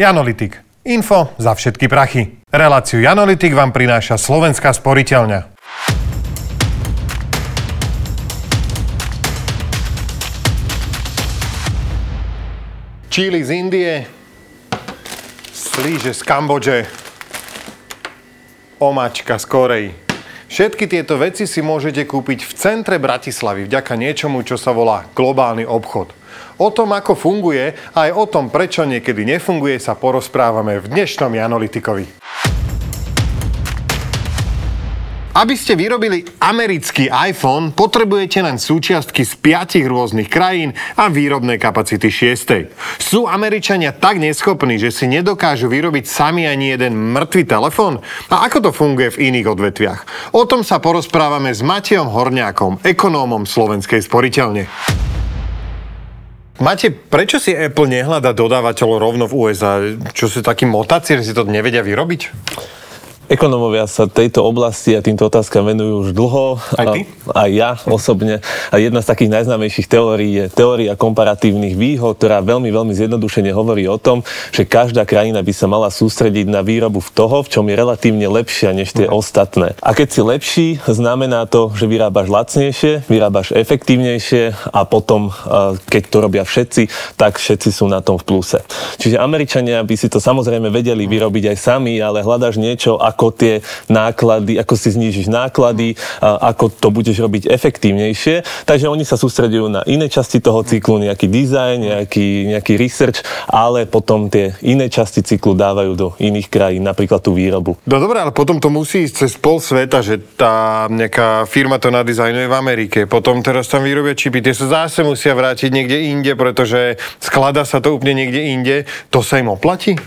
Janolitik. Info za všetky prachy. Reláciu Janolitik vám prináša Slovenská sporiteľňa. Číli z Indie, slíže z Kambodže, omačka z Koreji. Všetky tieto veci si môžete kúpiť v centre Bratislavy vďaka niečomu, čo sa volá globálny obchod. O tom, ako funguje, a aj o tom, prečo niekedy nefunguje, sa porozprávame v dnešnom Janolitikovi. Aby ste vyrobili americký iPhone, potrebujete len súčiastky z piatich rôznych krajín a výrobné kapacity šiestej. Sú Američania tak neschopní, že si nedokážu vyrobiť sami ani jeden mŕtvý telefón? A ako to funguje v iných odvetviach? O tom sa porozprávame s Matejom Horňákom, ekonómom slovenskej sporiteľne. Máte, prečo si Apple nehľada dodávateľov rovno v USA? Čo sú takí motáci, že si to nevedia vyrobiť? Ekonomovia sa tejto oblasti a týmto otázkam venujú už dlho. Aj ty? A, aj ja osobne. A jedna z takých najznámejších teórií je teória komparatívnych výhod, ktorá veľmi, veľmi zjednodušene hovorí o tom, že každá krajina by sa mala sústrediť na výrobu v toho, v čom je relatívne lepšia než tie no. ostatné. A keď si lepší, znamená to, že vyrábaš lacnejšie, vyrábaš efektívnejšie a potom, keď to robia všetci, tak všetci sú na tom v pluse. Čiže Američania by si to samozrejme vedeli vyrobiť aj sami, ale hľadaš niečo, ako ako tie náklady, ako si znížiš náklady, ako to budeš robiť efektívnejšie. Takže oni sa sústredujú na iné časti toho cyklu, nejaký dizajn, nejaký, nejaký research, ale potom tie iné časti cyklu dávajú do iných krajín, napríklad tú výrobu. No dobré, ale potom to musí ísť cez pol sveta, že tá nejaká firma to nadizajnuje v Amerike, potom teraz tam vyrobia čipy, tie sa zase musia vrátiť niekde inde, pretože skladá sa to úplne niekde inde. To sa im oplatí?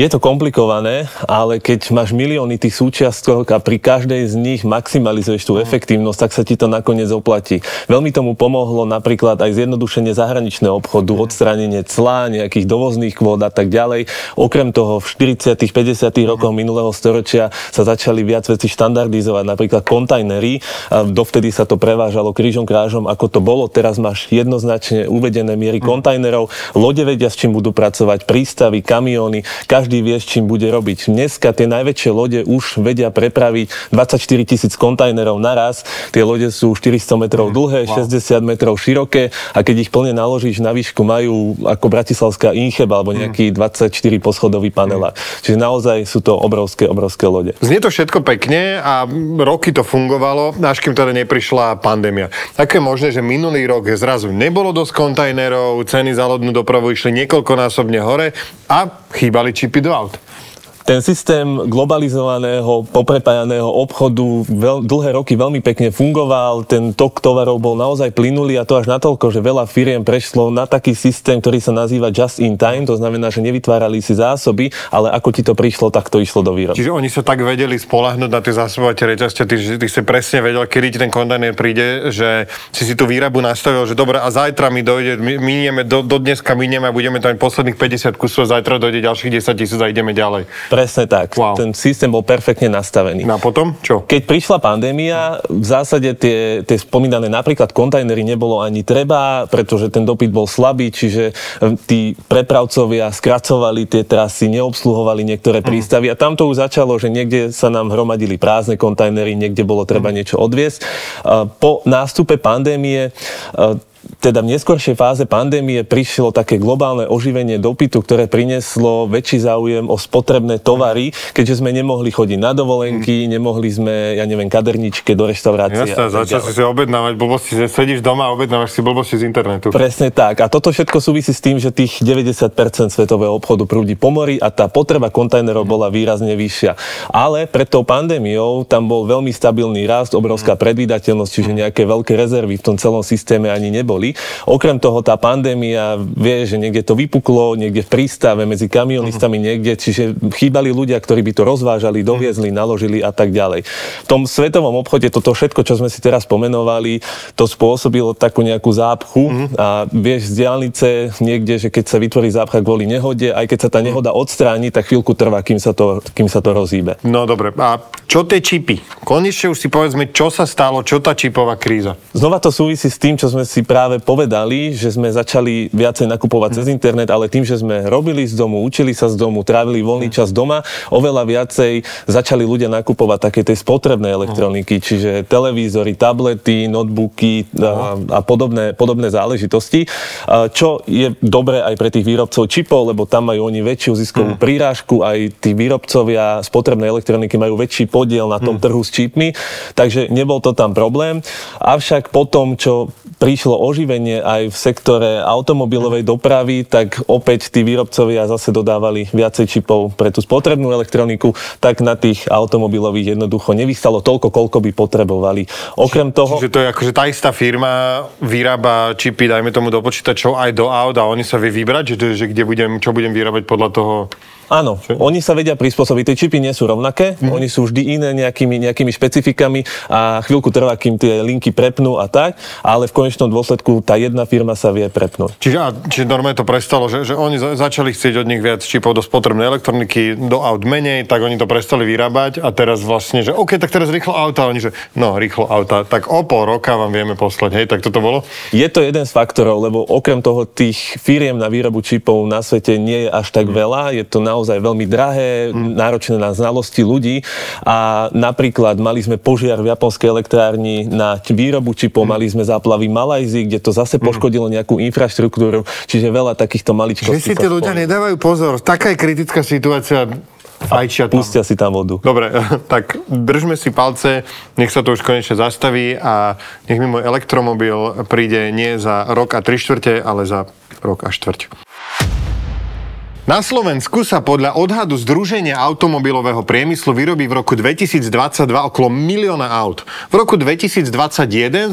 Je to komplikované, ale keď máš milióny tých súčiastok a pri každej z nich maximalizuješ tú efektívnosť, tak sa ti to nakoniec oplatí. Veľmi tomu pomohlo napríklad aj zjednodušenie zahraničného obchodu, odstránenie clá, nejakých dovozných kvót a tak ďalej. Okrem toho v 40 50 rokoch minulého storočia sa začali viac veci štandardizovať, napríklad kontajnery. Dovtedy sa to prevážalo krížom krážom, ako to bolo. Teraz máš jednoznačne uvedené miery kontajnerov. Lode vedia, s čím budú pracovať, prístavy, kamióny. Každý každý vie, čím bude robiť. Dneska tie najväčšie lode už vedia prepraviť 24 tisíc kontajnerov naraz. Tie lode sú 400 metrov mm, dlhé, wow. 60 metrov široké a keď ich plne naložíš na výšku, majú ako bratislavská Incheba alebo nejaký 24 mm. poschodový panelák. Mm. Čiže naozaj sú to obrovské, obrovské lode. Znie to všetko pekne a roky to fungovalo, až kým teda neprišla pandémia. Také je možné, že minulý rok zrazu nebolo dosť kontajnerov, ceny za lodnú dopravu išli niekoľkonásobne hore a chýbali čipy do aut. Ten systém globalizovaného, poprepájaného obchodu veľ, dlhé roky veľmi pekne fungoval, ten tok tovarov bol naozaj plynulý a to až natoľko, že veľa firiem prešlo na taký systém, ktorý sa nazýva just in time, to znamená, že nevytvárali si zásoby, ale ako ti to prišlo, tak to išlo do výroby. Čiže oni sa tak vedeli spolahnúť na tie zásobovacie reťazce, ty, ty si presne vedel, kedy ti ten kontajner príde, že si si tú výrabu nastavil, že dobre, a zajtra mi dojde, my, minieme, do, do dneska minieme a budeme tam posledných 50 kusov, zajtra dojde ďalších 10 tisíc a ideme ďalej. Presne tak. Wow. Ten systém bol perfektne nastavený. No a potom čo? Keď prišla pandémia, v zásade tie, tie spomínané napríklad kontajnery nebolo ani treba, pretože ten dopyt bol slabý, čiže e, tí prepravcovia skracovali tie trasy, neobsluhovali niektoré mhm. prístavy a tam to už začalo, že niekde sa nám hromadili prázdne kontajnery, niekde bolo treba mm. niečo odviesť. Po nástupe pandémie e, teda v neskôršej fáze pandémie prišlo také globálne oživenie dopytu, ktoré prinieslo väčší záujem o spotrebné tovary, keďže sme nemohli chodiť na dovolenky, mm. nemohli sme, ja neviem, kaderničke do reštaurácie. Jasné, začal si si objednávať blbosti, sedíš doma a objednávaš si blbosti z internetu. Presne tak. A toto všetko súvisí s tým, že tých 90% svetového obchodu prúdi po mori a tá potreba kontajnerov bola výrazne vyššia. Ale pred tou pandémiou tam bol veľmi stabilný rast, obrovská mm. predvídateľnosť, čiže nejaké veľké rezervy v tom celom systéme ani neboli neboli. Okrem toho tá pandémia, vie, že niekde to vypuklo, niekde v prístave, medzi kamionistami uh-huh. niekde, čiže chýbali ľudia, ktorí by to rozvážali, doviezli, uh-huh. naložili a tak ďalej. V tom svetovom obchode toto všetko, čo sme si teraz pomenovali, to spôsobilo takú nejakú zápchu uh-huh. a vieš, z diálnice niekde, že keď sa vytvorí zápcha kvôli nehode, aj keď sa tá nehoda odstráni, tak chvíľku trvá, kým sa to, kým sa to rozíbe. No dobre, a čo tie čipy? Konečne už si povedzme, čo sa stalo, čo tá čipová kríza? Znova to súvisí s tým, čo sme si práve povedali, že sme začali viacej nakupovať cez internet, ale tým, že sme robili z domu, učili sa z domu, trávili voľný čas doma, oveľa viacej začali ľudia nakupovať také tej spotrebnej elektroniky, čiže televízory, tablety, notebooky a, a podobné, podobné záležitosti, čo je dobré aj pre tých výrobcov čipov, lebo tam majú oni väčšiu ziskovú prírážku, aj tí výrobcovia spotrebnej elektroniky majú väčší podiel na tom trhu s čipmi, takže nebol to tam problém. Avšak potom, čo prišlo oživenie aj v sektore automobilovej dopravy, tak opäť tí výrobcovia zase dodávali viacej čipov pre tú spotrebnú elektroniku, tak na tých automobilových jednoducho nevystalo toľko, koľko by potrebovali. Okrem toho... Čiže to je akože tá istá firma vyrába čipy, dajme tomu do počítačov aj do aut a oni sa vie vybrať, že, že kde budem, čo budem vyrábať podľa toho Áno, oni sa vedia prispôsobiť. Tie čipy nie sú rovnaké, mm. oni sú vždy iné nejakými, nejakými špecifikami a chvíľku trvá, kým tie linky prepnú a tak, ale v konečnom dôsledku tá jedna firma sa vie prepnúť. Čiže, a, čiže normálne to prestalo, že, že oni za, začali chcieť od nich viac čipov do spotrebnej elektroniky, do aut menej, tak oni to prestali vyrábať a teraz vlastne, že OK, tak teraz rýchlo auta, oni že no, rýchlo auta, tak o pol roka vám vieme poslať, hej, tak toto bolo? Je to jeden z faktorov, lebo okrem toho tých firiem na výrobu čipov na svete nie je až tak mm. veľa, je to naozaj naozaj veľmi drahé, mm. náročné na znalosti ľudí a napríklad mali sme požiar v japonskej elektrárni na výrobu čipov, mm. mali sme záplavy Malajzy, kde to zase poškodilo nejakú infraštruktúru, čiže veľa takýchto maličkostí. Že si tí ľudia nedávajú pozor, taká je kritická situácia, fajčia tam. Pustia si tam vodu. Dobre, tak držme si palce, nech sa to už konečne zastaví a nech mi môj elektromobil príde nie za rok a tri štvrte, ale za rok a štvrť. Na Slovensku sa podľa odhadu Združenia automobilového priemyslu vyrobí v roku 2022 okolo milióna aut. V roku 2021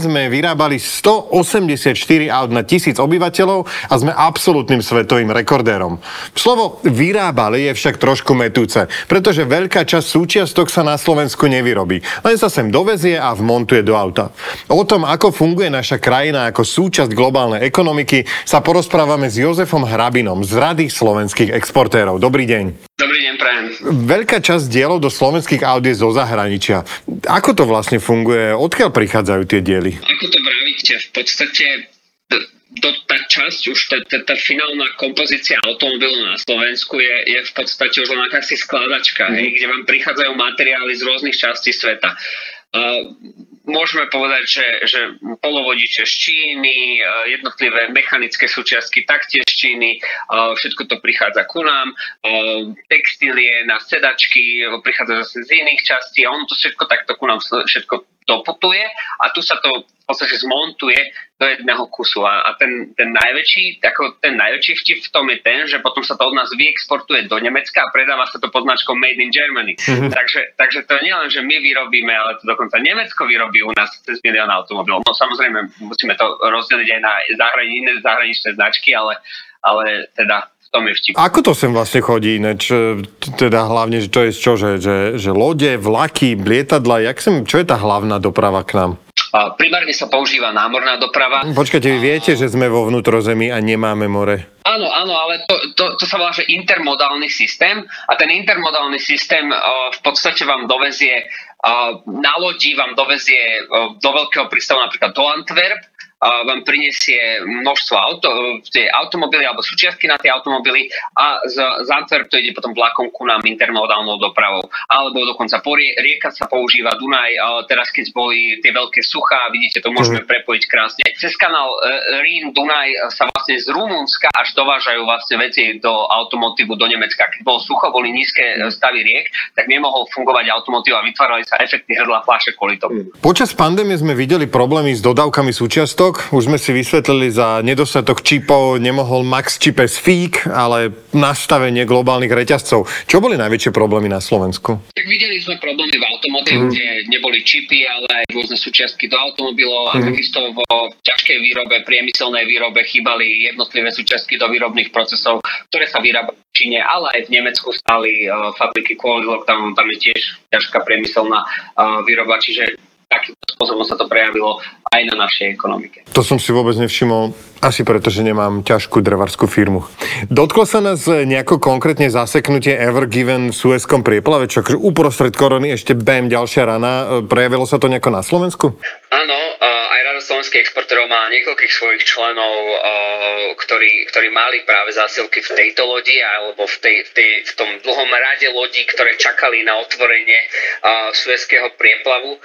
sme vyrábali 184 aut na tisíc obyvateľov a sme absolútnym svetovým rekordérom. Slovo vyrábali je však trošku metúce, pretože veľká časť súčiastok sa na Slovensku nevyrobí. Len sa sem dovezie a vmontuje do auta. O tom, ako funguje naša krajina ako súčasť globálnej ekonomiky, sa porozprávame s Jozefom Hrabinom z Rady slovenských slovenských exportérov. Dobrý deň. Dobrý deň, prajem. Veľká časť dielov do slovenských aut je zo zahraničia. Ako to vlastne funguje? Odkiaľ prichádzajú tie diely? Ako to vravíte? V podstate to, tá časť, už tá, tá, tá finálna kompozícia automobilu na Slovensku je, je v podstate už len akási skladačka, mm. hej, kde vám prichádzajú materiály z rôznych častí sveta. Môžeme povedať, že, že polovodiče z Číny, jednotlivé mechanické súčiastky taktiež z Číny, všetko to prichádza ku nám, textílie na sedačky prichádza zase z iných častí a ono to všetko takto ku nám všetko doputuje. A tu sa to podstate zmontuje do jedného kusu. A, a ten, ten, najväčší, ako ten najväčší vtip v tom je ten, že potom sa to od nás vyexportuje do Nemecka a predáva sa to pod značkou Made in Germany. Mm-hmm. Takže, takže to nie len, že my vyrobíme, ale to dokonca Nemecko vyrobí u nás cez milión automobilov. No samozrejme, musíme to rozdeliť aj na zahrani, iné zahraničné značky, ale, ale teda v tom je vtip. Ako to sem vlastne chodí ináč? Teda hlavne, že to je čo, že, že, že lode, vlaky, lietadla, jak sem, čo je tá hlavná doprava k nám? Primárne sa používa námorná doprava. Počkajte, vy viete, že sme vo vnútrozemí a nemáme more? Áno, áno, ale to, to, to sa volá, že intermodálny systém a ten intermodálny systém uh, v podstate vám dovezie, uh, na lodi vám dovezie uh, do veľkého prístavu napríklad do Antwerp, vám prinesie množstvo auto, tie automobily alebo súčiastky na tie automobily a z, z Antwerp to ide potom vlakom ku nám intermodálnou dopravou. Alebo dokonca po rie, rieka sa používa Dunaj, teraz keď boli tie veľké suchá, vidíte, to môžeme mhm. prepojiť krásne. Cez kanál e, Rín, Dunaj sa vlastne z Rumunska až dovážajú vlastne veci do automotívu do Nemecka. Keď bolo sucho, boli nízke e, stavy riek, tak nemohol fungovať automotív a vytvárali sa efekty hrdla pláše kvôli tomu. Počas pandémie sme videli problémy s dodávkami súčiastok nedostatok, už sme si vysvetlili za nedostatok čipov, nemohol Max Chipes fík, ale nastavenie globálnych reťazcov. Čo boli najväčšie problémy na Slovensku? Tak videli sme problémy v automotíve, mm. kde neboli čipy, ale aj rôzne súčiastky do automobilov a mm. takisto vo ťažkej výrobe, priemyselnej výrobe chýbali jednotlivé súčiastky do výrobných procesov, ktoré sa vyrábajú v Číne, ale aj v Nemecku stáli uh, fabriky kvôli lockdownu, tam je tiež ťažká priemyselná uh, výroba, čiže takýmto spôsobom sa to prejavilo aj na našej ekonomike. To som si vôbec nevšimol, asi preto, že nemám ťažkú drevarskú firmu. Dotklo sa nás nejako konkrétne zaseknutie Ever Given v Suezkom prieplave, čo uprostred korony ešte bam, ďalšia rana. Prejavilo sa to nejako na Slovensku? Áno, aj rada Rada slovenských exportérov má niekoľkých svojich členov, ktorí, ktorí mali práve zásilky v tejto lodi alebo v, tej, v, tej, v tom dlhom rade lodí, ktoré čakali na otvorenie Suezského prieplavu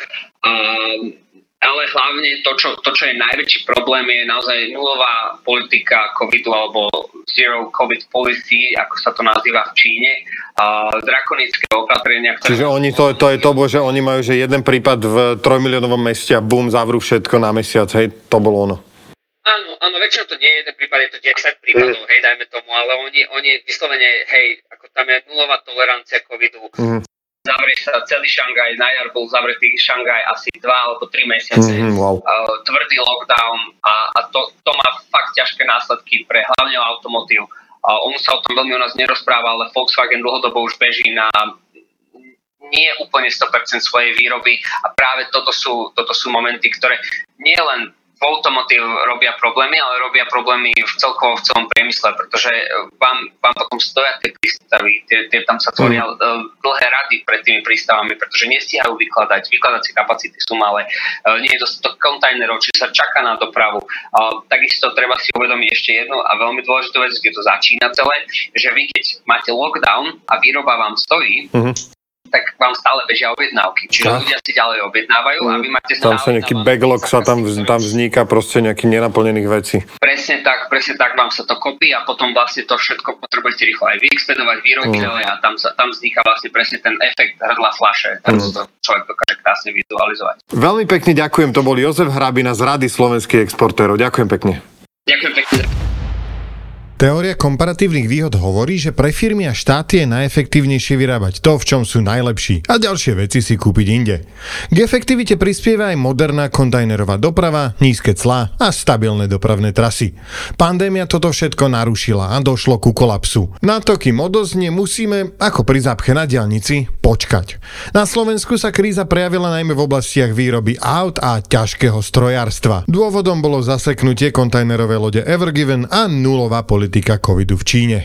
ale hlavne to čo, to, čo je najväčší problém, je naozaj nulová politika covidu alebo zero covid policy, ako sa to nazýva v Číne. A drakonické opatrenia. Ktoré... Čiže oni to, to je to, že oni majú, že jeden prípad v trojmiliónovom meste a bum, zavrú všetko na mesiac, hej, to bolo ono. Áno, áno, väčšinou to nie je jeden prípad, je to 10 prípadov, mm. hej, dajme tomu, ale oni, oni vyslovene, hej, ako tam je nulová tolerancia covidu, mm zavrie sa celý Šangaj, na jar bol zavretý Šangaj asi dva alebo tri mesiace, mm-hmm, wow. uh, tvrdý lockdown a, a to, to má fakt ťažké následky pre hlavne automotív. Uh, on sa o tom veľmi u nás nerozpráva, ale Volkswagen dlhodobo už beží na nie úplne 100% svojej výroby a práve toto sú, toto sú momenty, ktoré nie len v automotív robia problémy, ale robia problémy v celkovo v celom priemysle, pretože e, vám, vám potom stoja tie prístavy, tie, tie, tam sa tvoria mm. dlhé rady pred tými prístavami, pretože nestíhajú vykladať, vykladacie kapacity sú malé, e, nie je dostatok kontajnerov, či sa čaká na dopravu. Takisto treba si uvedomiť ešte jednu a veľmi dôležitú vec, kde to začína celé, že vy keď máte lockdown a výroba vám stojí, mm-hmm tak vám stále bežia objednávky. Čiže tak. ľudia si ďalej objednávajú a vy máte Tam sa nejaký backlog sa tam, tam vzniká proste nejakých nenaplnených vecí. Presne tak, presne tak vám sa to kopí a potom vlastne to všetko potrebujete rýchlo aj vyexpedovať, výrobiť mm. a tam, sa, tam vzniká vlastne presne ten efekt hrdla flaše. Tak mm. to človek dokáže krásne vizualizovať. Veľmi pekne ďakujem, to bol Jozef Hrabina z Rady slovenských exportérov. Ďakujem pekne. Ďakujem pekne. Teória komparatívnych výhod hovorí, že pre firmy a štáty je najefektívnejšie vyrábať to, v čom sú najlepší a ďalšie veci si kúpiť inde. K efektivite prispieva aj moderná kontajnerová doprava, nízke clá a stabilné dopravné trasy. Pandémia toto všetko narušila a došlo ku kolapsu. Na to, kým odoznie, musíme, ako pri zápche na diálnici, počkať. Na Slovensku sa kríza prejavila najmä v oblastiach výroby aut a ťažkého strojárstva. Dôvodom bolo zaseknutie kontajnerovej lode Evergiven a nulová politika politika covidu v Číne.